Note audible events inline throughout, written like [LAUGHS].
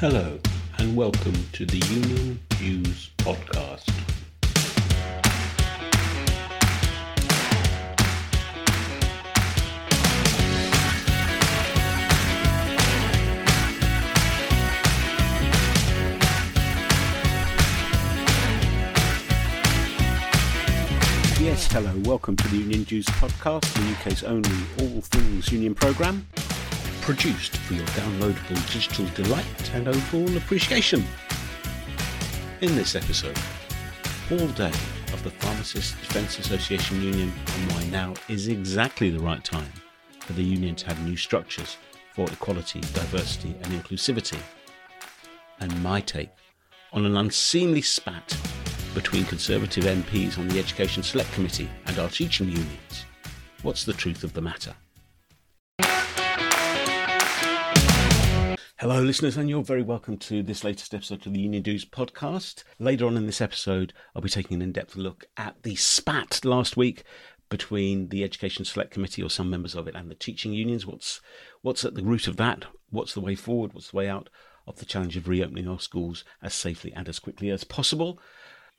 Hello, and welcome to the Union News Podcast. Yes, hello, welcome to the Union News Podcast, the UK's only all things union programme produced for your downloadable digital delight and overall appreciation. In this episode, Paul Day of the Pharmacists Defence Association Union and why now is exactly the right time for the union to have new structures for equality, diversity and inclusivity. And my take on an unseemly spat between Conservative MPs on the Education Select Committee and our teaching unions. What's the truth of the matter? Hello, listeners, and you're very welcome to this latest episode of the Union News podcast. Later on in this episode, I'll be taking an in depth look at the spat last week between the Education Select Committee or some members of it and the teaching unions. What's, what's at the root of that? What's the way forward? What's the way out of the challenge of reopening our schools as safely and as quickly as possible?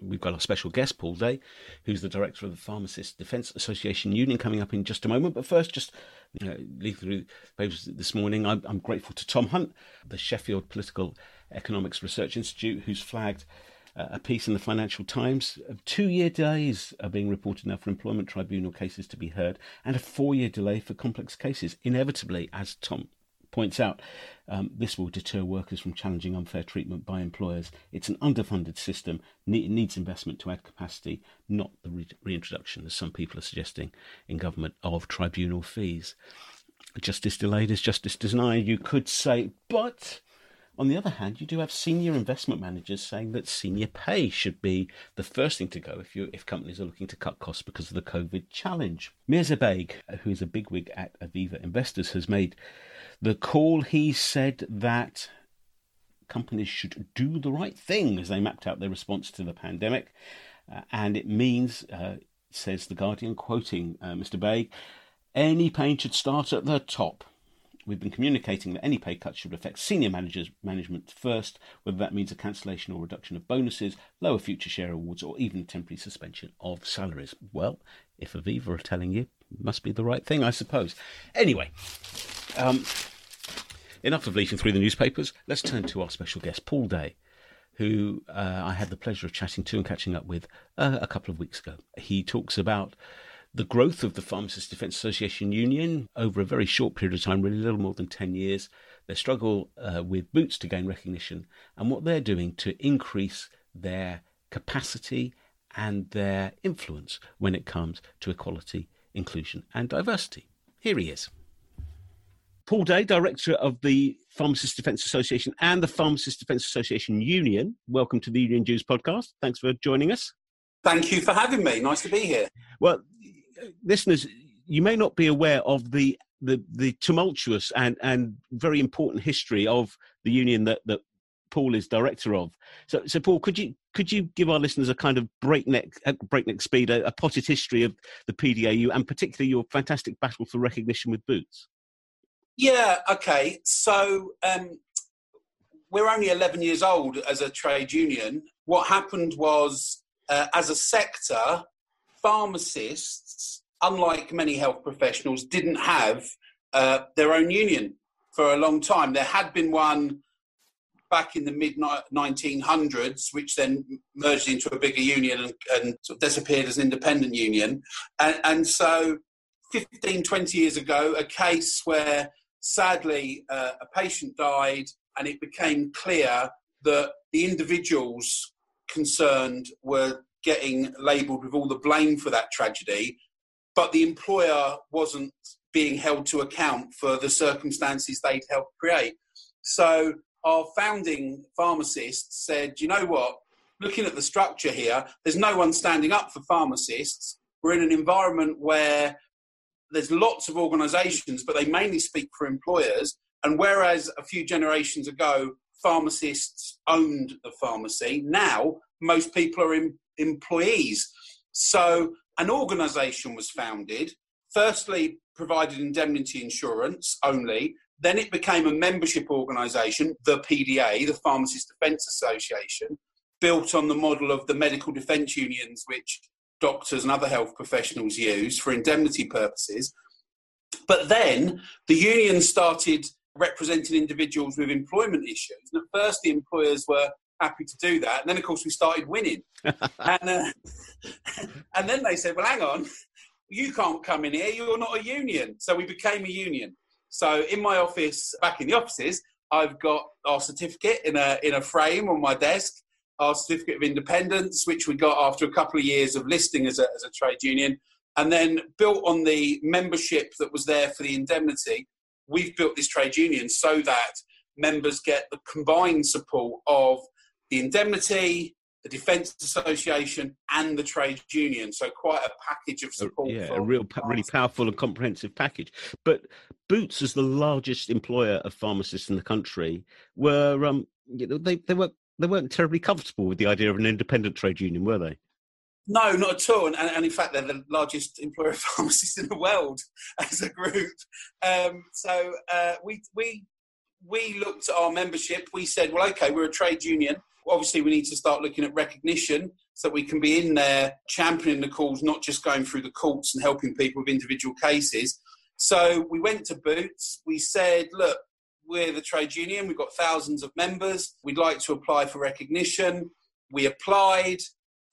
We've got our special guest, Paul Day, who's the director of the Pharmacists Defence Association Union, coming up in just a moment. But first, just you know, leaf through papers this morning. I'm, I'm grateful to Tom Hunt, the Sheffield Political Economics Research Institute, who's flagged uh, a piece in the Financial Times. Two year delays are being reported now for employment tribunal cases to be heard, and a four year delay for complex cases. Inevitably, as Tom points out, um, this will deter workers from challenging unfair treatment by employers. It's an underfunded system. It needs investment to add capacity, not the re- reintroduction, as some people are suggesting in government, of tribunal fees. Justice delayed is justice denied, you could say, but on the other hand, you do have senior investment managers saying that senior pay should be the first thing to go if you if companies are looking to cut costs because of the COVID challenge. Mirza Baig, who is a bigwig at Aviva Investors, has made the call. He said that companies should do the right thing as they mapped out their response to the pandemic, uh, and it means, uh, says the Guardian, quoting uh, Mr. Baig, any pain should start at the top. We've been communicating that any pay cuts should affect senior managers management first, whether that means a cancellation or reduction of bonuses, lower future share awards, or even temporary suspension of salaries. Well, if Aviva are telling you, must be the right thing, I suppose. Anyway, um, enough of leafing through the newspapers. Let's turn to our special guest, Paul Day, who uh, I had the pleasure of chatting to and catching up with uh, a couple of weeks ago. He talks about the growth of the Pharmacists Defence Association Union over a very short period of time, really little more than 10 years, their struggle uh, with Boots to gain recognition, and what they're doing to increase their capacity and their influence when it comes to equality, inclusion, and diversity. Here he is. Paul Day, Director of the Pharmacists Defence Association and the Pharmacists Defence Association Union. Welcome to the Union News podcast. Thanks for joining us. Thank you for having me. Nice to be here. Well, listeners, you may not be aware of the the, the tumultuous and, and very important history of the union that, that Paul is director of. So, so Paul, could you could you give our listeners a kind of breakneck breakneck speed, a, a potted history of the PDAU, and particularly your fantastic battle for recognition with Boots? Yeah. Okay. So um, we're only 11 years old as a trade union. What happened was, uh, as a sector, pharmacists, unlike many health professionals, didn't have uh, their own union for a long time. There had been one back in the mid 1900s, which then merged into a bigger union and, and sort of disappeared as an independent union. And, and, so, 15, 20 years ago, a case where sadly uh, a patient died, and it became clear that the individuals concerned were getting labelled with all the blame for that tragedy, but the employer wasn't being held to account for the circumstances they'd helped create. So our founding pharmacists said, you know what, looking at the structure here, there's no one standing up for pharmacists. We're in an environment where there's lots of organisations, but they mainly speak for employers. And whereas a few generations ago, pharmacists owned the pharmacy, now most people are employees. So an organisation was founded, firstly, provided indemnity insurance only, Then it became a membership organisation, the PDA, the Pharmacist Defence Association, built on the model of the medical defence unions, which doctors and other health professionals use for indemnity purposes. But then the union started representing individuals with employment issues. And at first, the employers were happy to do that. And then, of course, we started winning. [LAUGHS] and, uh, [LAUGHS] and then they said, well, hang on, you can't come in here, you're not a union. So we became a union. So in my office, back in the offices, I've got our certificate in a, in a frame on my desk, our certificate of independence, which we got after a couple of years of listing as a, as a trade union. And then built on the membership that was there for the indemnity, we've built this trade union so that members get the combined support of the indemnity, the Defence Association, and the trade union. So quite a package of support. Yeah, a real, really powerful and comprehensive package. But Boots, as the largest employer of pharmacists in the country, were um, you know, they they were they weren't terribly comfortable with the idea of an independent trade union, were they? No, not at all. And, and, in fact, they're the largest employer of [LAUGHS] pharmacists in the world as a group. Um, so uh, we we we looked at our membership. We said, well, okay, we're a trade union. Obviously, we need to start looking at recognition so we can be in there championing the cause, not just going through the courts and helping people with individual cases. So we went to Boots. We said, look, we're the trade union. We've got thousands of members. We'd like to apply for recognition. We applied.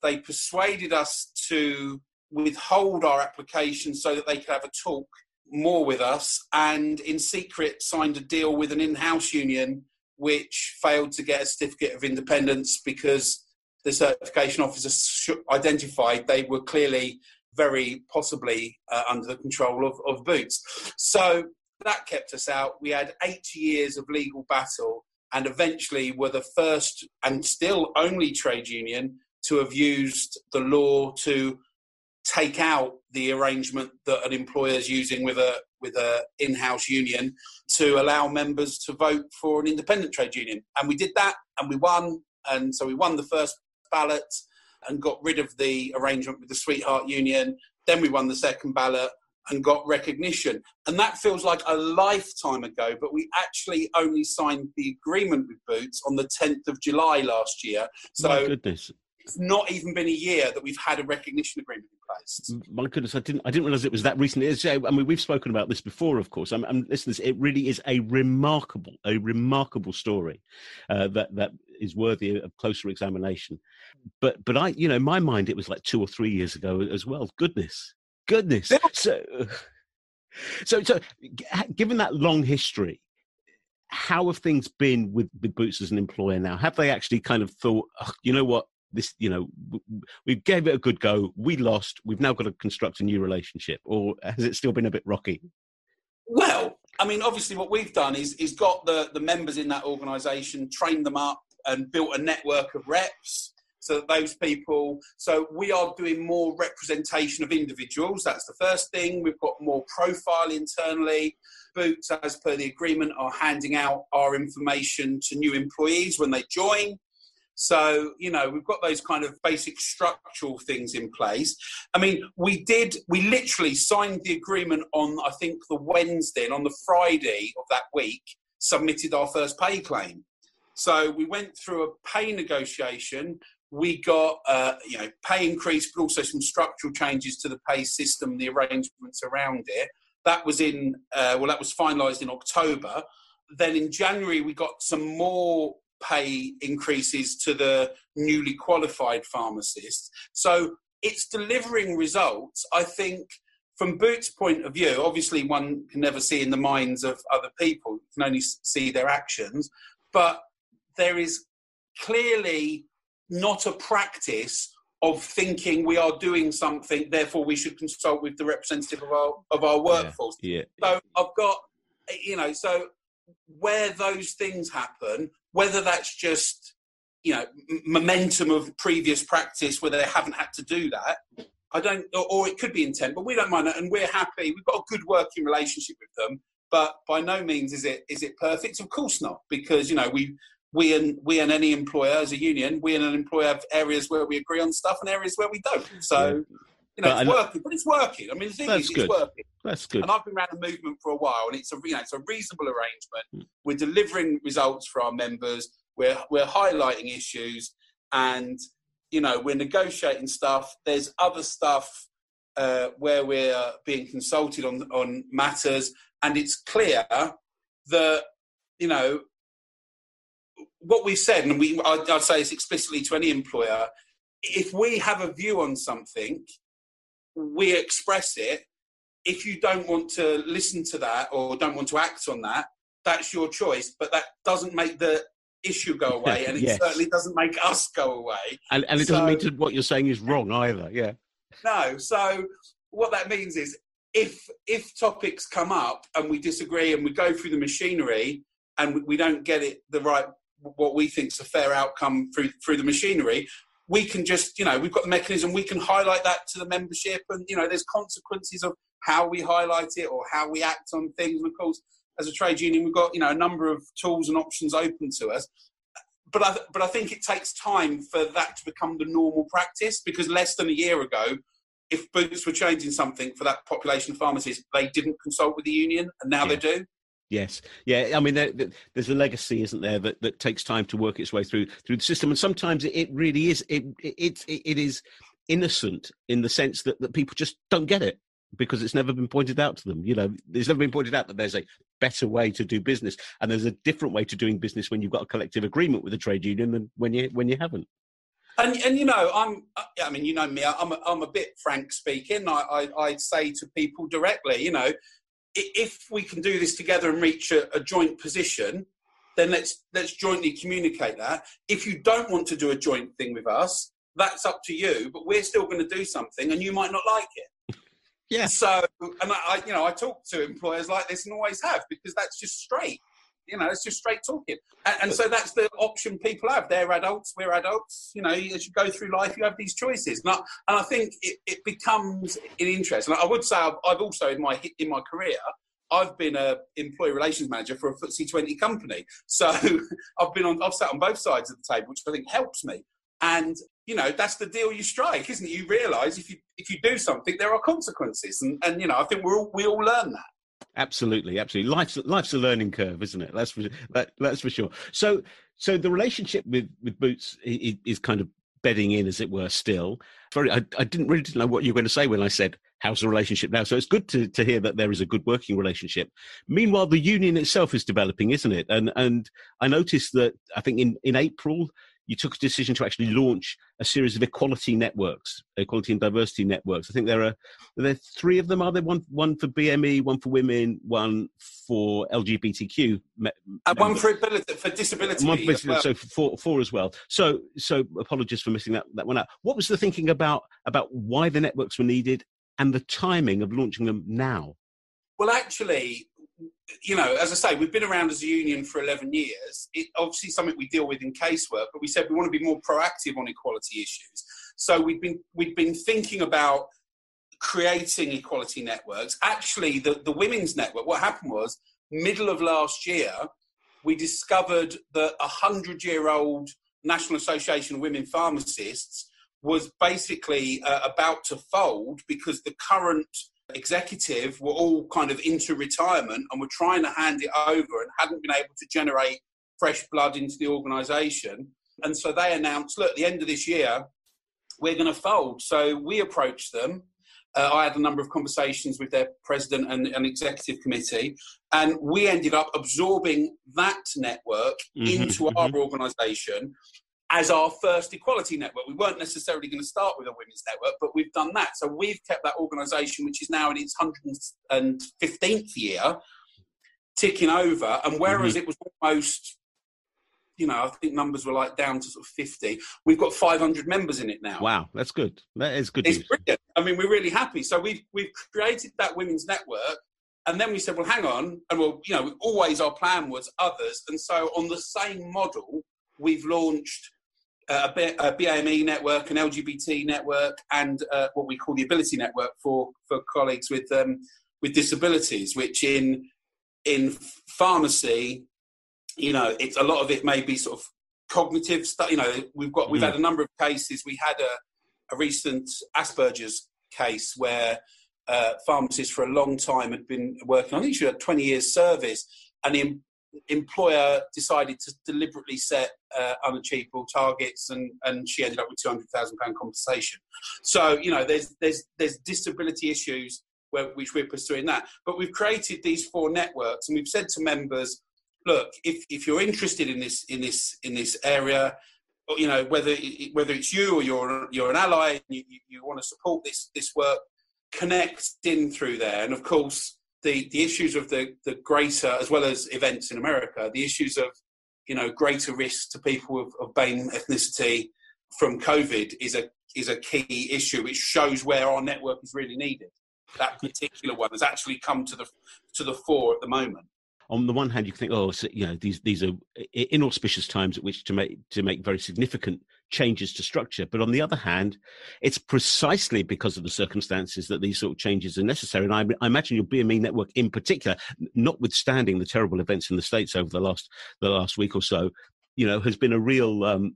They persuaded us to withhold our application so that they could have a talk more with us and in secret signed a deal with an in-house union which failed to get a certificate of independence because the certification officer identified they were clearly very possibly uh, under the control of, of Boots. So that kept us out. We had eight years of legal battle and eventually were the first and still only trade union to have used the law to take out the arrangement that an employer is using with a with a in-house union to allow members to vote for an independent trade union. And we did that and we won. And so we won the first ballot and got rid of the arrangement with the sweetheart union. Then we won the second ballot and got recognition. And that feels like a lifetime ago but we actually only signed the agreement with boots on the 10th of july last year. So My goodness it's not even been a year that we've had a recognition agreement in place. My goodness, I didn't I didn't realize it was that recent. It's, I mean, we've spoken about this before, of course. I'm, I'm listeners. It really is a remarkable, a remarkable story uh, that that is worthy of closer examination. But but I, you know, in my mind, it was like two or three years ago as well. Goodness, goodness. So so so, given that long history how have things been with, with Boots as an employer now? Have they actually kind of thought, oh, you know what, this you know we gave it a good go we lost we've now got to construct a new relationship or has it still been a bit rocky? Well i mean obviously what we've done is is got the the members in that organization trained them up and built a network of reps so that those people so we are doing more representation of individuals that's the first thing we've got more profile internally. Boots as per the agreement are handing out our information to new employees when they join so, you know, we've got those kind of basic structural things in place. I mean, we did, we literally signed the agreement on, I think, the Wednesday, and on the Friday of that week, submitted our first pay claim. So we went through a pay negotiation. We got, uh, you know, pay increase, but also some structural changes to the pay system, the arrangements around it. That was in, uh, well, that was finalised in October. Then in January, we got some more pay increases to the newly qualified pharmacists. So it's delivering results. I think from Boots' point of view, obviously one can never see in the minds of other people, you can only see their actions, but there is clearly not a practice of thinking we are doing something, therefore we should consult with the representative of our of our workforce. Yeah, yeah. So I've got you know, so where those things happen, whether that's just you know momentum of previous practice where they haven't had to do that i don't or, it could be intent but we don't mind that and we're happy. We've got a good working relationship with them but by no means is it is it perfect. Of course not because you know we we and we and any employer as a union we and an employer have areas where we agree on stuff and areas where we don't. So You know, but it's working, but it's working. I mean, the thing is, good. it's working. That's good. And I've been around the movement for a while, and it's a you know it's a reasonable arrangement. Mm. We're delivering results for our members. We're we're highlighting issues, and you know we're negotiating stuff. There's other stuff uh, where we're being consulted on on matters, and it's clear that you know what we've said, and we I'd, I'd say this explicitly to any employer: if we have a view on something, we express it. If you don't want to listen to that or don't want to act on that, that's your choice. But that doesn't make the issue go [LAUGHS] away, and it yes. certainly doesn't make [LAUGHS] us go away. And, and it so, doesn't mean to, what you're saying is wrong either. Yeah. No. So what that means is if if topics come up and we disagree and we go through the machinery and we don't get it the right what we think is a fair outcome through through the machinery we can just you know we've got the mechanism we can highlight that to the membership and you know there's consequences of how we highlight it or how we act on things and of course as a trade union we've got you know a number of tools and options open to us but I, but I think it takes time for that to become the normal practice because less than a year ago if Boots were changing something for that population of pharmacists, they didn't consult with the union, and now yeah. they do. Yes, yeah. I mean, there, there's a legacy, isn't there, that, that takes time to work its way through through the system, and sometimes it really is it it it, is innocent in the sense that, that people just don't get it because it's never been pointed out to them. You know, it's never been pointed out that there's a better way to do business, and there's a different way to doing business when you've got a collective agreement with a trade union than when you when you haven't. And and you know, I'm I mean, you know me, I'm a, I'm a bit frank speaking. I, I I say to people directly, you know, if we can do this together and reach a, a joint position, then let's let's jointly communicate that. If you don't want to do a joint thing with us, that's up to you. But we're still going to do something, and you might not like it. Yeah. So, and I, you know, I talk to employers like this and always have because that's just straight. You know, it's just straight talking. And, and, so that's the option people have. They're adults, we're adults. You know, as you go through life, you have these choices. And I, and I think it, it becomes an interest. And I would say I've, I've also, in my, in my career, I've been a employee relations manager for a FTSE 20 company. So [LAUGHS] I've been on, I've sat on both sides of the table, which I think helps me. And you know that's the deal you strike, isn't it? You realise if you if you do something, there are consequences, and and you know I think we all we all learn that. Absolutely, absolutely. Life's life's a learning curve, isn't it? That's for that, that's for sure. So so the relationship with with Boots is, is kind of bedding in, as it were. Still, sorry, I, I didn't really know what you were going to say when I said how's the relationship now. So it's good to to hear that there is a good working relationship. Meanwhile, the union itself is developing, isn't it? And and I noticed that I think in in April you took a decision to actually launch a series of equality networks, equality and diversity networks. I think there are, are there three of them. Are there one one for BME, one for women, one for LGBTQ, me- uh, one for ability, for disability, one for, well. so four, four as well. So so apologies for missing that that one out. What was the thinking about about why the networks were needed and the timing of launching them now? Well, actually, you know, as I say, we've been around as a union for 11 years. It obviously something we deal with in casework, but we said we want to be more proactive on equality issues. So we've been we've been thinking about creating equality networks. Actually, the, the women's network, what happened was middle of last year, we discovered that a hundred year old National Association of Women Pharmacists was basically uh, about to fold because the current executive were all kind of into retirement and were trying to hand it over and hadn't been able to generate fresh blood into the organisation. And so they announced, look, at the end of this year, we're going to fold. So we approached them. Uh, I had a number of conversations with their president and, and, executive committee, and we ended up absorbing that network mm-hmm, into mm-hmm. our organisation as our first equality network. We weren't necessarily going to start with a women's network, but we've done that. So we've kept that organisation, which is now in its 115th year, ticking over. And whereas mm-hmm. it was almost, you know, I think numbers were like down to sort of 50, we've got 500 members in it now. Wow, that's good. That is good. It's news. brilliant. I mean, we're really happy. So we've, we've created that women's network. And then we said, well, hang on. And well, you know, always our plan was others. And so on the same model, we've launched a, BAME network, an LGBT network, and uh, what we call the Ability Network for for colleagues with um, with disabilities. Which in in pharmacy, you know, it's a lot of it may be sort of cognitive stuff. You know, we've got we've mm. had a number of cases. We had a, a recent Asperger's case where uh, pharmacists for a long time had been working. I think she had 20 years service, and the employer decided to deliberately set uh, unachievable targets, and, and she ended up with 200,000 pound compensation. So you know, there's there's there's disability issues where, which we're pursuing that. But we've created these four networks, and we've said to members, look, if, if you're interested in this in this in this area, you know whether whether it's you or you're you're an ally and you, you want to support this this work, connect in through there. And of course, the the issues of the the greater as well as events in America, the issues of you know greater risk to people of, of BAME ethnicity from COVID is a is a key issue, which shows where our network is really needed that particular one has actually come to the to the fore at the moment. On the one hand, you can think, oh, so, you know, these these are inauspicious times at which to make to make very significant changes to structure. But on the other hand, it's precisely because of the circumstances that these sort of changes are necessary. And I, I imagine your BME network, in particular, notwithstanding the terrible events in the states over the last the last week or so, you know, has been a real um,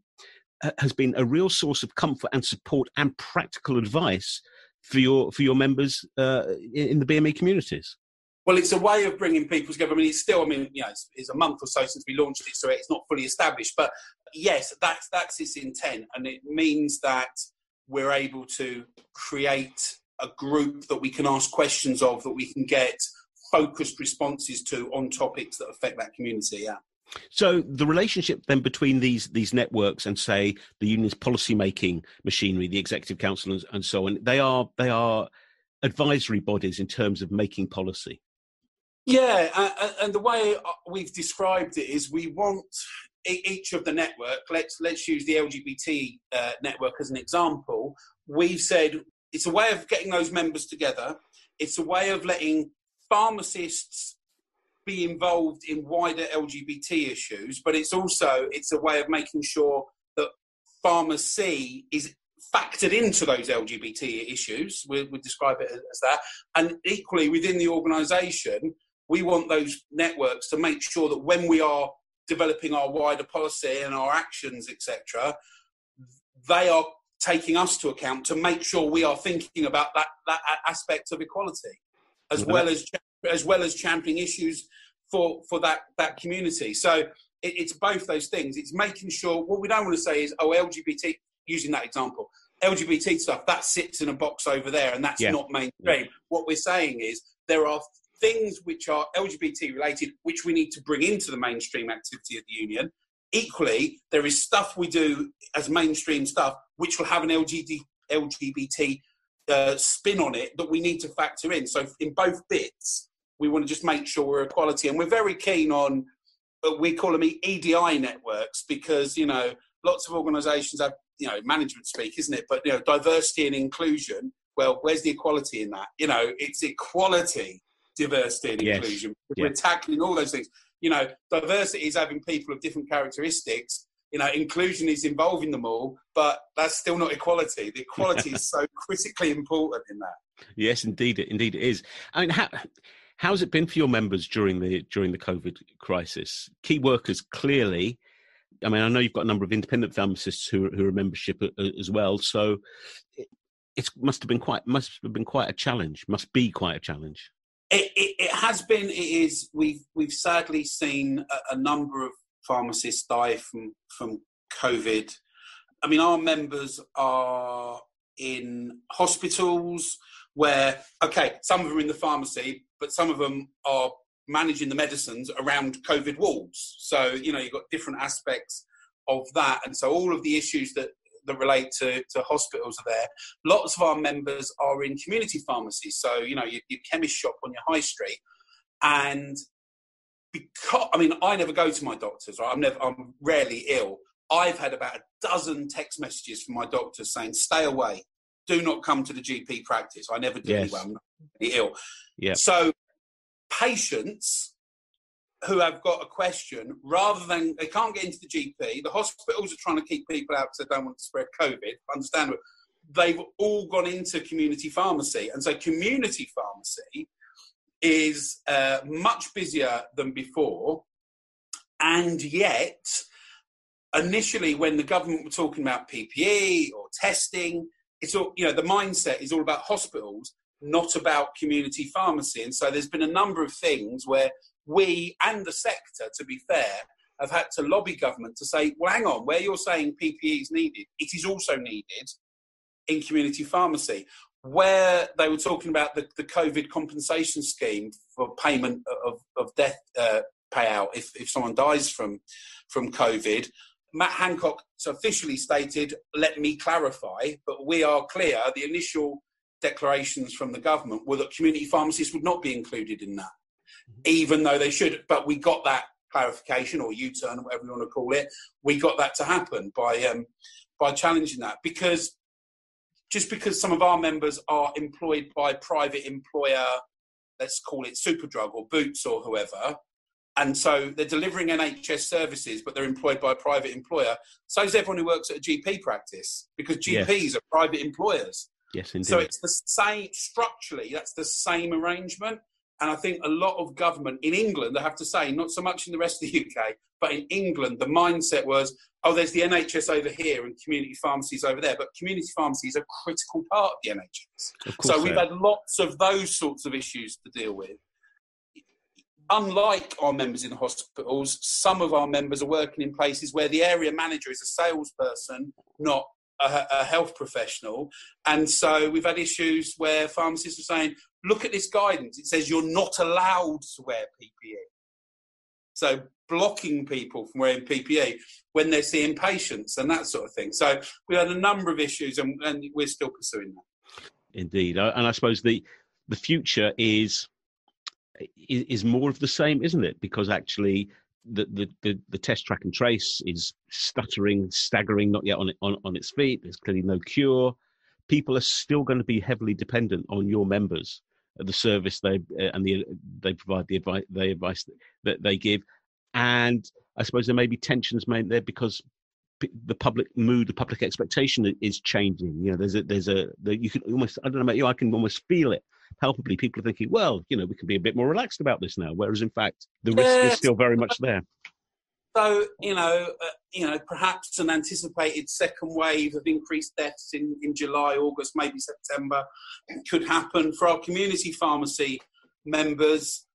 has been a real source of comfort and support and practical advice for your for your members uh, in the BME communities? Well, it's a way of bringing people together. I mean, it's still, I mean, you know, it's, it's, a month or so since we launched it, so it's not fully established. But yes, that's that's its intent, and it means that we're able to create a group that we can ask questions of, that we can get focused responses to on topics that affect that community. Yeah. So the relationship then between these these networks and say the union's policy making machinery, the executive council and, and so on, they are they are advisory bodies in terms of making policy. Yeah, uh, and the way uh, we've described it is we want each of the network. Let's let's use the LGBT uh, network as an example. We've said it's a way of getting those members together. It's a way of letting pharmacists be involved in wider LGBT issues, but it's also it's a way of making sure that pharmacy is factored into those LGBT issues. We would describe it as that, and equally within the organisation, we want those networks to make sure that when we are developing our wider policy and our actions, etc., they are taking us to account to make sure we are thinking about that that aspect of equality, as well as as well as championing issues for for that that community. So it, it's both those things. It's making sure what we don't want to say is oh LGBT using that example LGBT stuff that sits in a box over there and that's yeah. not mainstream. Yeah. What we're saying is there are things which are LGBT related which we need to bring into the mainstream activity of the union. Equally, there is stuff we do as mainstream stuff which will have an LGBT, LGBT uh, spin on it that we need to factor in. So in both bits, we want to just make sure we're equality. And we're very keen on, uh, we call them EDI networks because, you know, lots of organisations have, you know, management speak, isn't it? But, you know, diversity and inclusion, well, where's the equality in that? You know, it's equality, diversity and yes. inclusion. We're tackling all those things. You know, diversity is having people of different characteristics you know, inclusion is involving them all, but that's still not equality. The equality is so critically important in that. Yes, indeed, it, indeed it is. I mean, how How's it been for your members during the during the COVID crisis? Key workers clearly. I mean, I know you've got a number of independent pharmacists who, who are membership uh, uh, as well. So it, it must have been quite must have been quite a challenge. Must be quite a challenge. It, it, it has been. It is. We've we've sadly seen a, a number of pharmacists die from from COVID. I mean, our members are in hospitals where okay, some of them are in the pharmacy, but some of them are managing the medicines around COVID wards. So you know you've got different aspects of that, and so all of the issues that that relate to, to hospitals are there. Lots of our members are in community pharmacies, so you know your, your chemist shop on your high street, and because I mean I never go to my doctors. Right? I'm never. I'm rarely ill. I've had about a dozen text messages from my doctors saying, "Stay away, do not come to the GP practice. I never do yes. well. I'm ill. Yeah. So patients who have got a question, rather than they can't get into the GP, the hospitals are trying to keep people out because they don't want to spread COVID. Understand? They've all gone into community pharmacy, and so community pharmacy is uh, much busier than before, and yet initially when the government were talking about PPE or testing, it's all you know the mindset is all about hospitals not about community pharmacy and so there's been a number of things where we and the sector to be fair have had to lobby government to say well hang on where you're saying ppe is needed it is also needed in community pharmacy where they were talking about the, the covid compensation scheme for payment of, of death uh, payout if, if someone dies from from covid Matt Hancock officially stated, let me clarify, but we are clear. The initial declarations from the government were that community pharmacists would not be included in that. Even though they should. But we got that clarification or U-turn or whatever you want to call it. We got that to happen by um, by challenging that because just because some of our members are employed by private employer, let's call it Superdrug or Boots or whoever, and so they're delivering NHS services, but they're employed by a private employer. So is everyone who works at a GP practice because GPs yes. are private employers. Yes, indeed. So it's the same structurally. That's the same arrangement. And I think a lot of government in England, I have to say, not so much in the rest of the UK, but in England, the mindset was, oh, there's the NHS over here and community pharmacies over there. But community pharmacy is a critical part of the NHS. Of so we've had lots of those sorts of issues to deal with unlike our members in the hospitals, some of our members are working in places where the area manager is a salesperson, not a, a, health professional. And so we've had issues where pharmacists are saying, look at this guidance. It says you're not allowed to wear PPE. So blocking people from wearing PPE when they're seeing patients and that sort of thing. So we had a number of issues and, and we're still pursuing that. Indeed. And I suppose the, the future is is, is more of the same, isn't it? Because actually, the, the, the, the, test track and trace is stuttering, staggering, not yet on, on, on its feet. There's clearly no cure. People are still going to be heavily dependent on your members, the service they uh, and the they provide the advice, the advice that they give, and I suppose there may be tensions made there because the public mood, the public expectation is changing. You know, there's a there's a the, you can almost I don't know about you, I can almost feel it palpably. People are thinking, well, you know, we can be a bit more relaxed about this now, whereas in fact the risk is still very much there. So you know, uh, you know, perhaps an anticipated second wave of increased deaths in, in July, August, maybe September could happen for our community pharmacy members.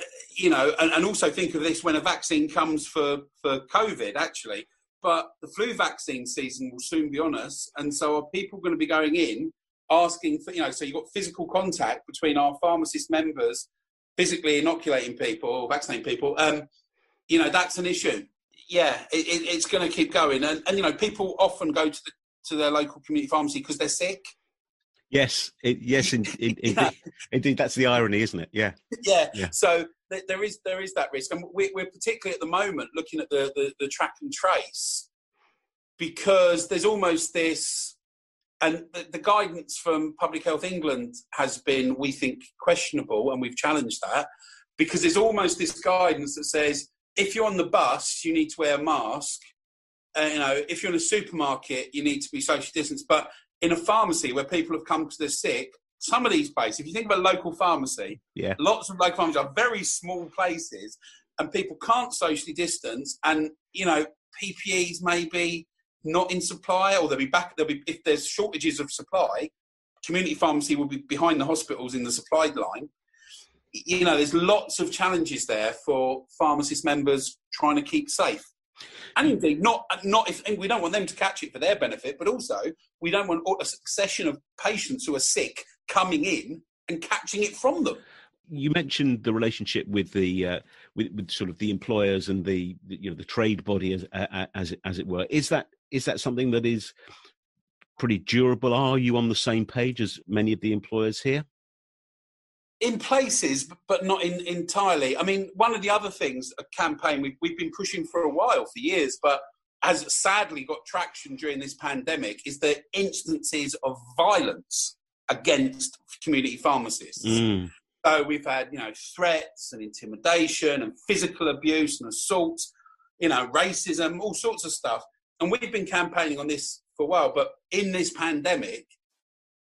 Uh, you know, and, and also think of this when a vaccine comes for for COVID, actually but the flu vaccine season will soon be on us, and so are people going to be going in asking for, you know, so you've got physical contact between our pharmacist members, physically inoculating people or vaccinating people. Um, you know, that's an issue. Yeah, it, it, it's going to keep going, and, and you know, people often go to the, to their local community pharmacy because they're sick. Yes, it, yes, in, in, [LAUGHS] indeed, indeed, that's the irony, isn't it? Yeah. yeah. yeah. So there is there is that risk, and we're, we're particularly at the moment looking at the, the, the track and trace because there's almost this, and the, the guidance from Public Health England has been, we think, questionable, and we've challenged that because there's almost this guidance that says if you're on the bus, you need to wear a mask. Uh, you know, if you're in a supermarket, you need to be social distance. But in a pharmacy where people have come because they're sick, some of these places, if you think of a local pharmacy, yeah. lots of local pharmacies are very small places and people can't socially distance and, you know, PPEs may be not in supply or they'll be back, they'll be, if there's shortages of supply, community pharmacy will be behind the hospitals in the supply line. You know, there's lots of challenges there for pharmacist members trying to keep safe. And indeed, not not if we don't want them to catch it for their benefit, but also we don't want a succession of patients who are sick coming in and catching it from them. You mentioned the relationship with the uh, with, with sort of the employers and the, you know the trade body as uh, as as it were. Is that is that something that is pretty durable? Are you on the same page as many of the employers here? In places, but not in, entirely. I mean, one of the other things, a campaign we've, we've been pushing for a while, for years, but has sadly got traction during this pandemic, is the instances of violence against community pharmacists. Mm. So we've had, you know, threats and intimidation and physical abuse and assault, you know, racism, all sorts of stuff. And we've been campaigning on this for a while, but in this pandemic,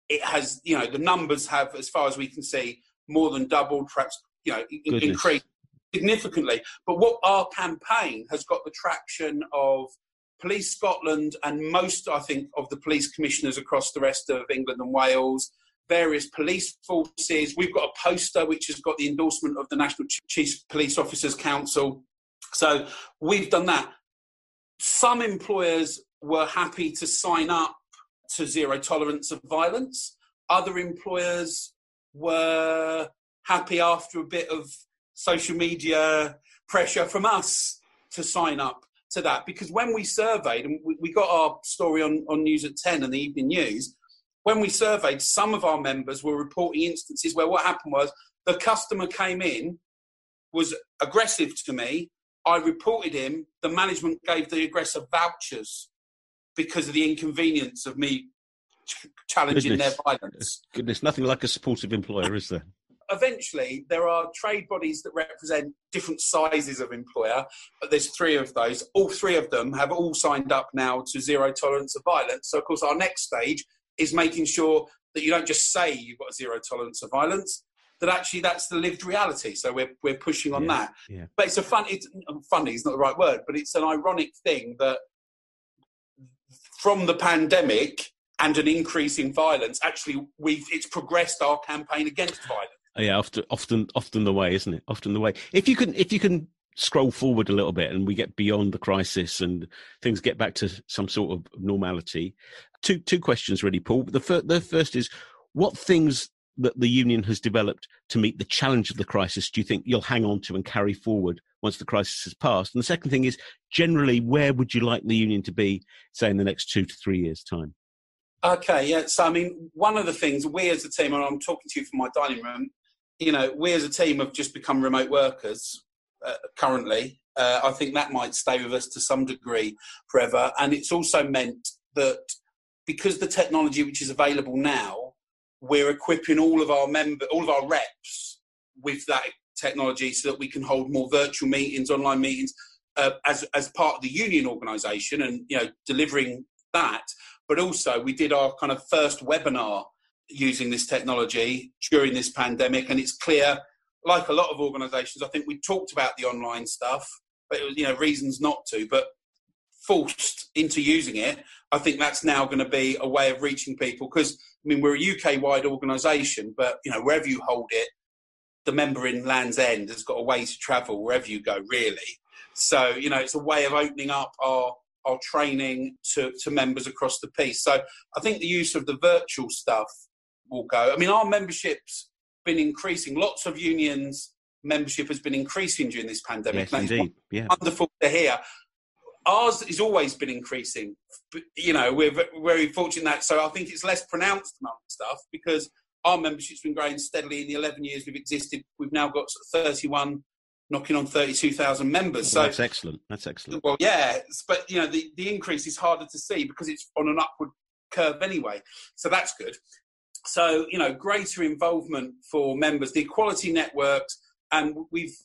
it has, you know, the numbers have, as far as we can see, more than doubled, perhaps, you know, Goodness. increased significantly. But what our campaign has got the traction of Police Scotland and most, I think, of the police commissioners across the rest of England and Wales, various police forces. We've got a poster which has got the endorsement of the National Chief Police Officers Council. So we've done that. Some employers were happy to sign up to zero tolerance of violence. Other employers were happy after a bit of social media pressure from us to sign up to that because when we surveyed and we, got our story on, on news at 10 and the evening news when we surveyed some of our members were reporting instances where what happened was the customer came in was aggressive to me i reported him the management gave the aggressor vouchers because of the inconvenience of me challenging goodness, their violence. Goodness nothing like a supportive employer is there? [LAUGHS] Eventually there are trade bodies that represent different sizes of employer but there's three of those. All three of them have all signed up now to zero tolerance of violence. So of course our next stage is making sure that you don't just say you've got zero tolerance of violence that actually that's the lived reality so we're, we're pushing on yeah, that yeah. but it's a fun it's um, funny is not the right word but it's an ironic thing that from the pandemic and an increase in violence actually we've it's progressed our campaign against violence oh, yeah, often, often, often the way, isn't it? Often the way. If you can, if you can scroll forward a little bit and we get beyond the crisis and things get back to some sort of normality. Two two questions really, Paul. The fir- the first is what things that the union has developed to meet the challenge of the crisis do you think you'll hang on to and carry forward once the crisis has passed? And the second thing is generally where would you like the union to be, say, in the next two to three years' time? Okay, yeah. So I mean, one of the things we as a team, and I'm talking to you from my dining room, you know, we as a team have just become remote workers uh, currently. Uh, I think that might stay with us to some degree forever. And it's also meant that because the technology which is available now, we're equipping all of our member, all of our reps with that technology so that we can hold more virtual meetings, online meetings, uh, as as part of the union organisation, and you know, delivering that. But also, we did our kind of first webinar using this technology during this pandemic, and it's clear, like a lot of organisations, I think we talked about the online stuff, but it was you know reasons not to, but forced into using it. I think that's now going to be a way of reaching people because I mean we're a UK wide organisation, but you know wherever you hold it, the member in Land's End has got a way to travel wherever you go, really. So you know it's a way of opening up our our training to, to members across the piece. So I think the use of the virtual stuff will go. I mean, our membership's been increasing. Lots of unions membership has been increasing during this pandemic. Yes, indeed. Yeah. Wonderful to hear. Ours has always been increasing. You know, we're very fortunate that. So I think it's less pronounced among stuff because our membership's been growing steadily in the 11 years we've existed. We've now got 31, knocking on 32,000 members. So that's excellent. That's excellent. Well, yeah, but you know, the, the increase is harder to see because it's on an upward curve anyway. So that's good. So, you know, greater involvement for members, the equality networks, and we've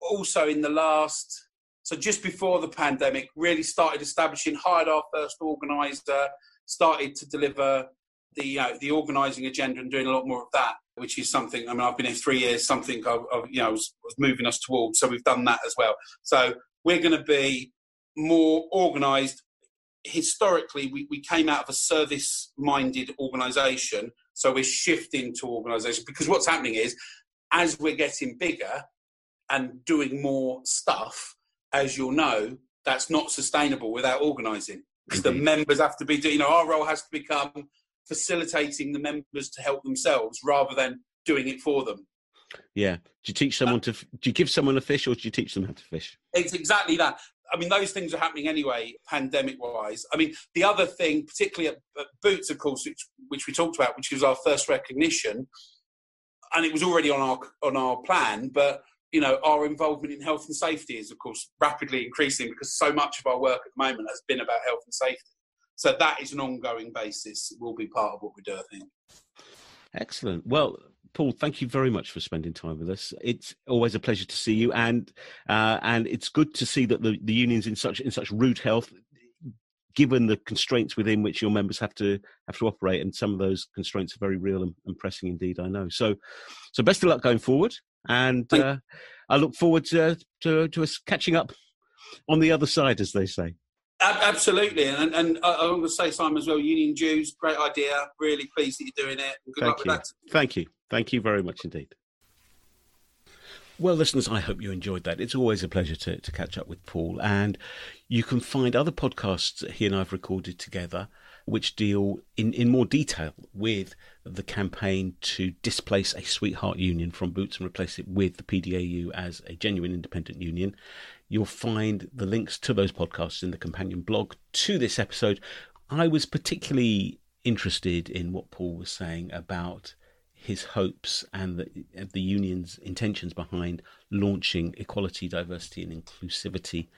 also in the last, so just before the pandemic, really started establishing, hired our first organizer, started to deliver the the organising agenda and doing a lot more of that, which is something. I mean, I've been here three years. Something I've, I've you know was, was, moving us towards. So we've done that as well. So we're going to be more organised. Historically, we, we came out of a service-minded organisation so we're shifting to organisation because what's happening is as we're getting bigger and doing more stuff, as you'll know, that's not sustainable without organising. Because the members have to be doing, you know, our role has to become facilitating the members to help themselves rather than doing it for them. Yeah. Do you teach uh, someone to? Do you give someone a fish, or do you teach them how to fish? It's exactly that. I mean, those things are happening anyway, pandemic wise. I mean, the other thing, particularly at, at Boots, of course, which, which we talked about, which was our first recognition, and it was already on our on our plan, but you know, our involvement in health and safety is, of course, rapidly increasing because so much of our work at the moment has been about health and safety. So that is an ongoing basis. It will be part of what we do, I think. Excellent. Well, Paul, thank you very much for spending time with us. It's always a pleasure to see you, and uh, and it's good to see that the, the union's in such in such rude health, given the constraints within which your members have to have to operate, and some of those constraints are very real and, and pressing indeed. I know. So, so best of luck going forward, and uh, I look forward to, to to us catching up on the other side, as they say. Absolutely, and and I, I want to say, Simon, as well. Union News, great idea. Really pleased that you're doing it. good Thank luck you. with that. Thank you. Thank you very much indeed. Well, listeners, I hope you enjoyed that. It's always a pleasure to, to catch up with Paul. And you can find other podcasts that he and I have recorded together which deal in, in more detail with the campaign to displace a sweetheart union from Boots and replace it with the PDAU as a genuine independent union. You'll find the links to those podcasts in the companion blog to this episode. I was particularly interested in what Paul was saying about his hopes and the, the union's intentions behind launching equality, diversity, and inclusivity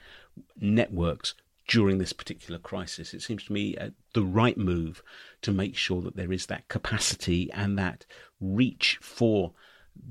networks during this particular crisis. It seems to me uh, the right move to make sure that there is that capacity and that reach for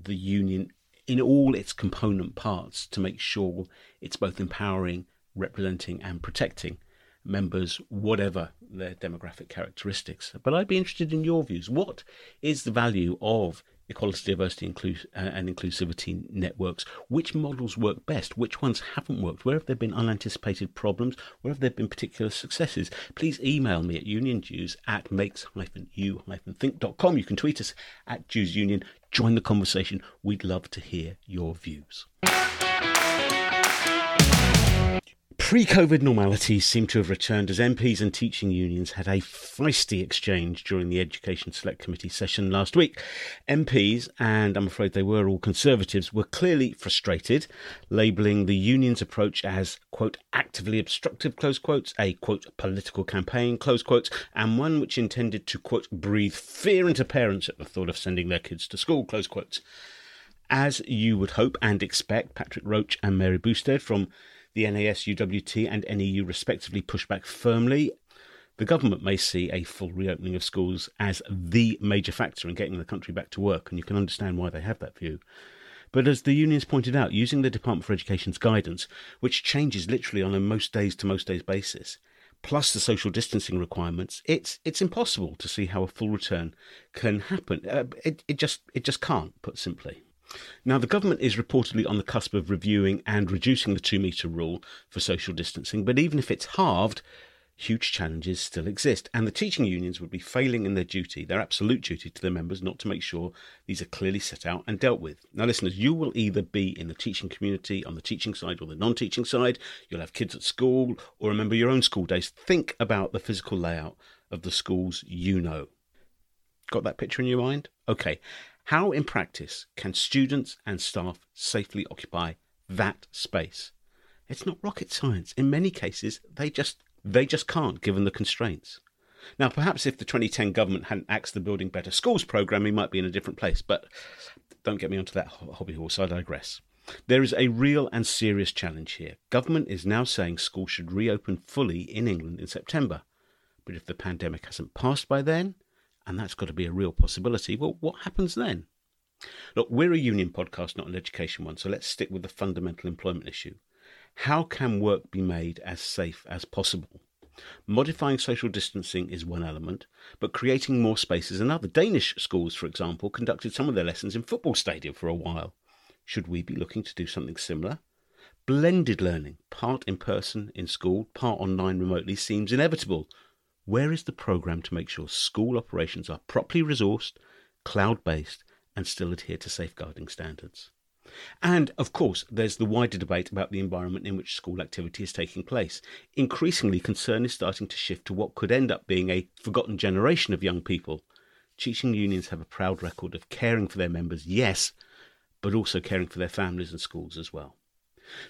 the union in all its component parts to make sure it's both empowering, representing, and protecting members, whatever their demographic characteristics. But I'd be interested in your views. What is the value of equality, diversity, inclus- uh, and inclusivity networks? Which models work best? Which ones haven't worked? Where have there been unanticipated problems? Where have there been particular successes? Please email me at uniondues at makes-u-think.com. You can tweet us at Dues Union. Join the conversation. We'd love to hear your views. Pre COVID normalities seem to have returned as MPs and teaching unions had a feisty exchange during the Education Select Committee session last week. MPs, and I'm afraid they were all Conservatives, were clearly frustrated, labelling the union's approach as, quote, actively obstructive, close quotes, a, quote, political campaign, close quotes, and one which intended to, quote, breathe fear into parents at the thought of sending their kids to school, close quotes. As you would hope and expect, Patrick Roach and Mary Bousted from the NASUWT, and NEU respectively push back firmly. The government may see a full reopening of schools as the major factor in getting the country back to work, and you can understand why they have that view. But as the unions pointed out, using the Department for Education's guidance, which changes literally on a most days to most days basis, plus the social distancing requirements, it's it's impossible to see how a full return can happen. Uh, it it just it just can't, put simply. Now, the government is reportedly on the cusp of reviewing and reducing the two metre rule for social distancing, but even if it's halved, huge challenges still exist. And the teaching unions would be failing in their duty, their absolute duty to their members, not to make sure these are clearly set out and dealt with. Now, listeners, you will either be in the teaching community on the teaching side or the non teaching side. You'll have kids at school or remember your own school days. Think about the physical layout of the schools you know. Got that picture in your mind? Okay. How, in practice, can students and staff safely occupy that space? It's not rocket science. In many cases, they just they just can't, given the constraints. Now, perhaps if the 2010 government hadn't axed the Building Better Schools programme, we might be in a different place. But don't get me onto that hobby horse. I digress. There is a real and serious challenge here. Government is now saying schools should reopen fully in England in September. But if the pandemic hasn't passed by then, and that's got to be a real possibility. Well, what happens then? Look, we're a union podcast, not an education one, so let's stick with the fundamental employment issue. How can work be made as safe as possible? Modifying social distancing is one element, but creating more space is another. Danish schools, for example, conducted some of their lessons in football stadium for a while. Should we be looking to do something similar? Blended learning, part in person in school, part online remotely, seems inevitable where is the program to make sure school operations are properly resourced, cloud based, and still adhere to safeguarding standards? And of course, there's the wider debate about the environment in which school activity is taking place. Increasingly, concern is starting to shift to what could end up being a forgotten generation of young people. Teaching unions have a proud record of caring for their members, yes, but also caring for their families and schools as well.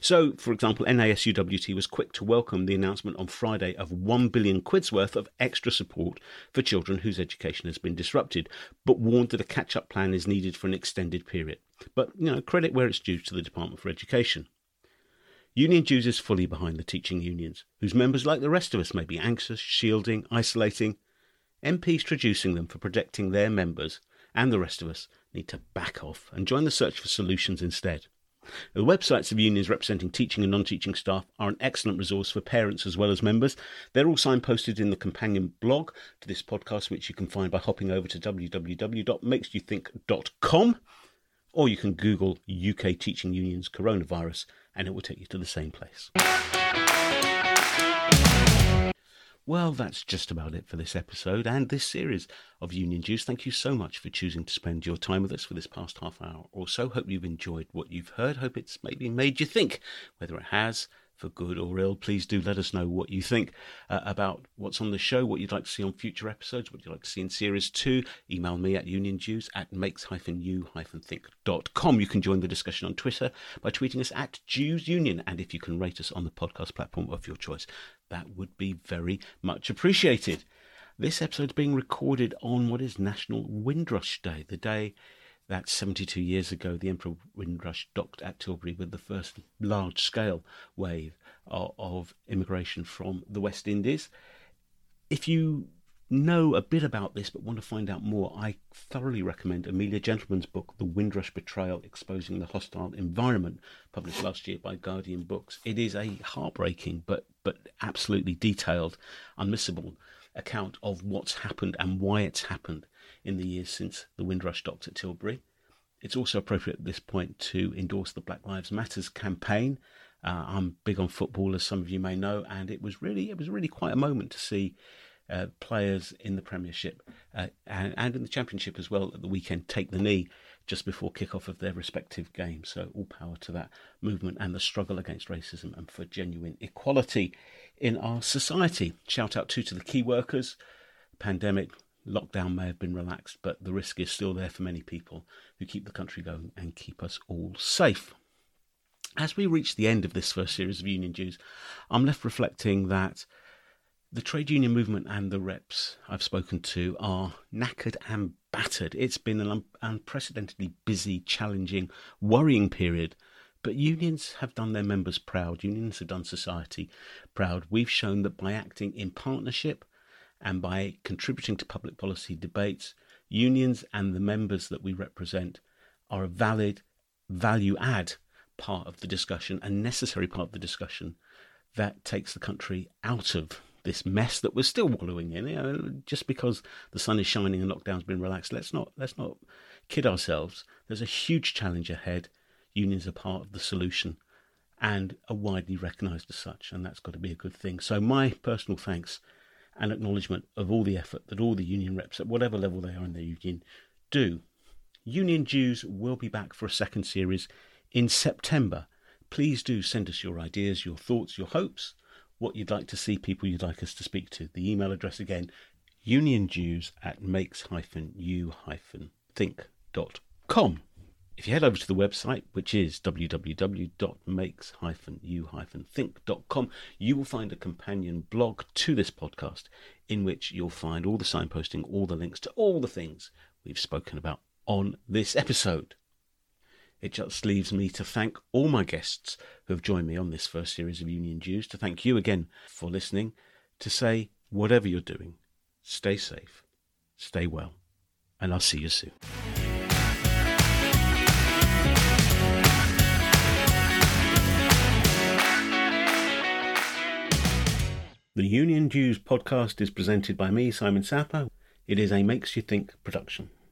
So, for example, NASUWT was quick to welcome the announcement on Friday of 1 billion quid's worth of extra support for children whose education has been disrupted, but warned that a catch up plan is needed for an extended period. But, you know, credit where it's due to the Department for Education. Union Dues is fully behind the teaching unions, whose members, like the rest of us, may be anxious, shielding, isolating. MPs traducing them for protecting their members and the rest of us need to back off and join the search for solutions instead. The websites of unions representing teaching and non teaching staff are an excellent resource for parents as well as members. They're all signposted in the companion blog to this podcast, which you can find by hopping over to www.makesyouthink.com, or you can Google UK Teaching Unions Coronavirus and it will take you to the same place. Well, that's just about it for this episode and this series of Union Dues. Thank you so much for choosing to spend your time with us for this past half hour or so. Hope you've enjoyed what you've heard. Hope it's maybe made you think. Whether it has, for good or ill, please do let us know what you think uh, about what's on the show, what you'd like to see on future episodes, what you'd like to see in series two. Email me at uniondues at makes-u-think.com. You can join the discussion on Twitter by tweeting us at Dues Union, and if you can rate us on the podcast platform of your choice, that would be very much appreciated. This episode is being recorded on what is National Windrush Day, the day that 72 years ago, the Empire Windrush docked at Tilbury with the first large scale wave of, immigration from the West Indies. If you know a bit about this but want to find out more, I thoroughly recommend Amelia Gentleman's book, The Windrush Betrayal Exposing the Hostile Environment, published last year by Guardian Books. It is a heartbreaking but, but absolutely detailed, unmissable account of what's happened and why it's happened in the years since the Windrush docked at Tilbury. It's also appropriate at this point to endorse the Black Lives Matters campaign. Uh, I'm big on football, as some of you may know, and it was really it was really quite a moment to see uh, players in the Premiership uh, and, and in the Championship as well at the weekend take the knee just before kick-off of their respective games. So all power to that movement and the struggle against racism and for genuine equality in our society. Shout out too to the key workers. Pandemic lockdown may have been relaxed, but the risk is still there for many people who keep the country going and keep us all safe. As we reach the end of this first series of Union Dues, I'm left reflecting that the trade union movement and the reps I've spoken to are knackered and battered. It's been an un- unprecedentedly busy, challenging, worrying period. But unions have done their members proud. Unions have done society proud. We've shown that by acting in partnership, and by contributing to public policy debates, unions and the members that we represent are a valid value add part of the discussion, a necessary part of the discussion that takes the country out of this mess that we're still wallowing in. You know, just because the sun is shining and lockdown's been relaxed, let's not let's not kid ourselves. There's a huge challenge ahead. Unions are part of the solution and are widely recognised as such, and that's got to be a good thing. So my personal thanks and acknowledgement of all the effort that all the union reps at whatever level they are in their union do. Union Dues will be back for a second series in September. Please do send us your ideas, your thoughts, your hopes, what you'd like to see, people you'd like us to speak to. The email address again, uniondues at makes-u-think.com. If you head over to the website, which is www.makes-u-think.com, you will find a companion blog to this podcast in which you'll find all the signposting, all the links to all the things we've spoken about on this episode. It just leaves me to thank all my guests who have joined me on this first series of Union Dues, to thank you again for listening, to say, whatever you're doing, stay safe, stay well, and I'll see you soon. The Union Dues podcast is presented by me, Simon Sapper. It is a Makes You Think production.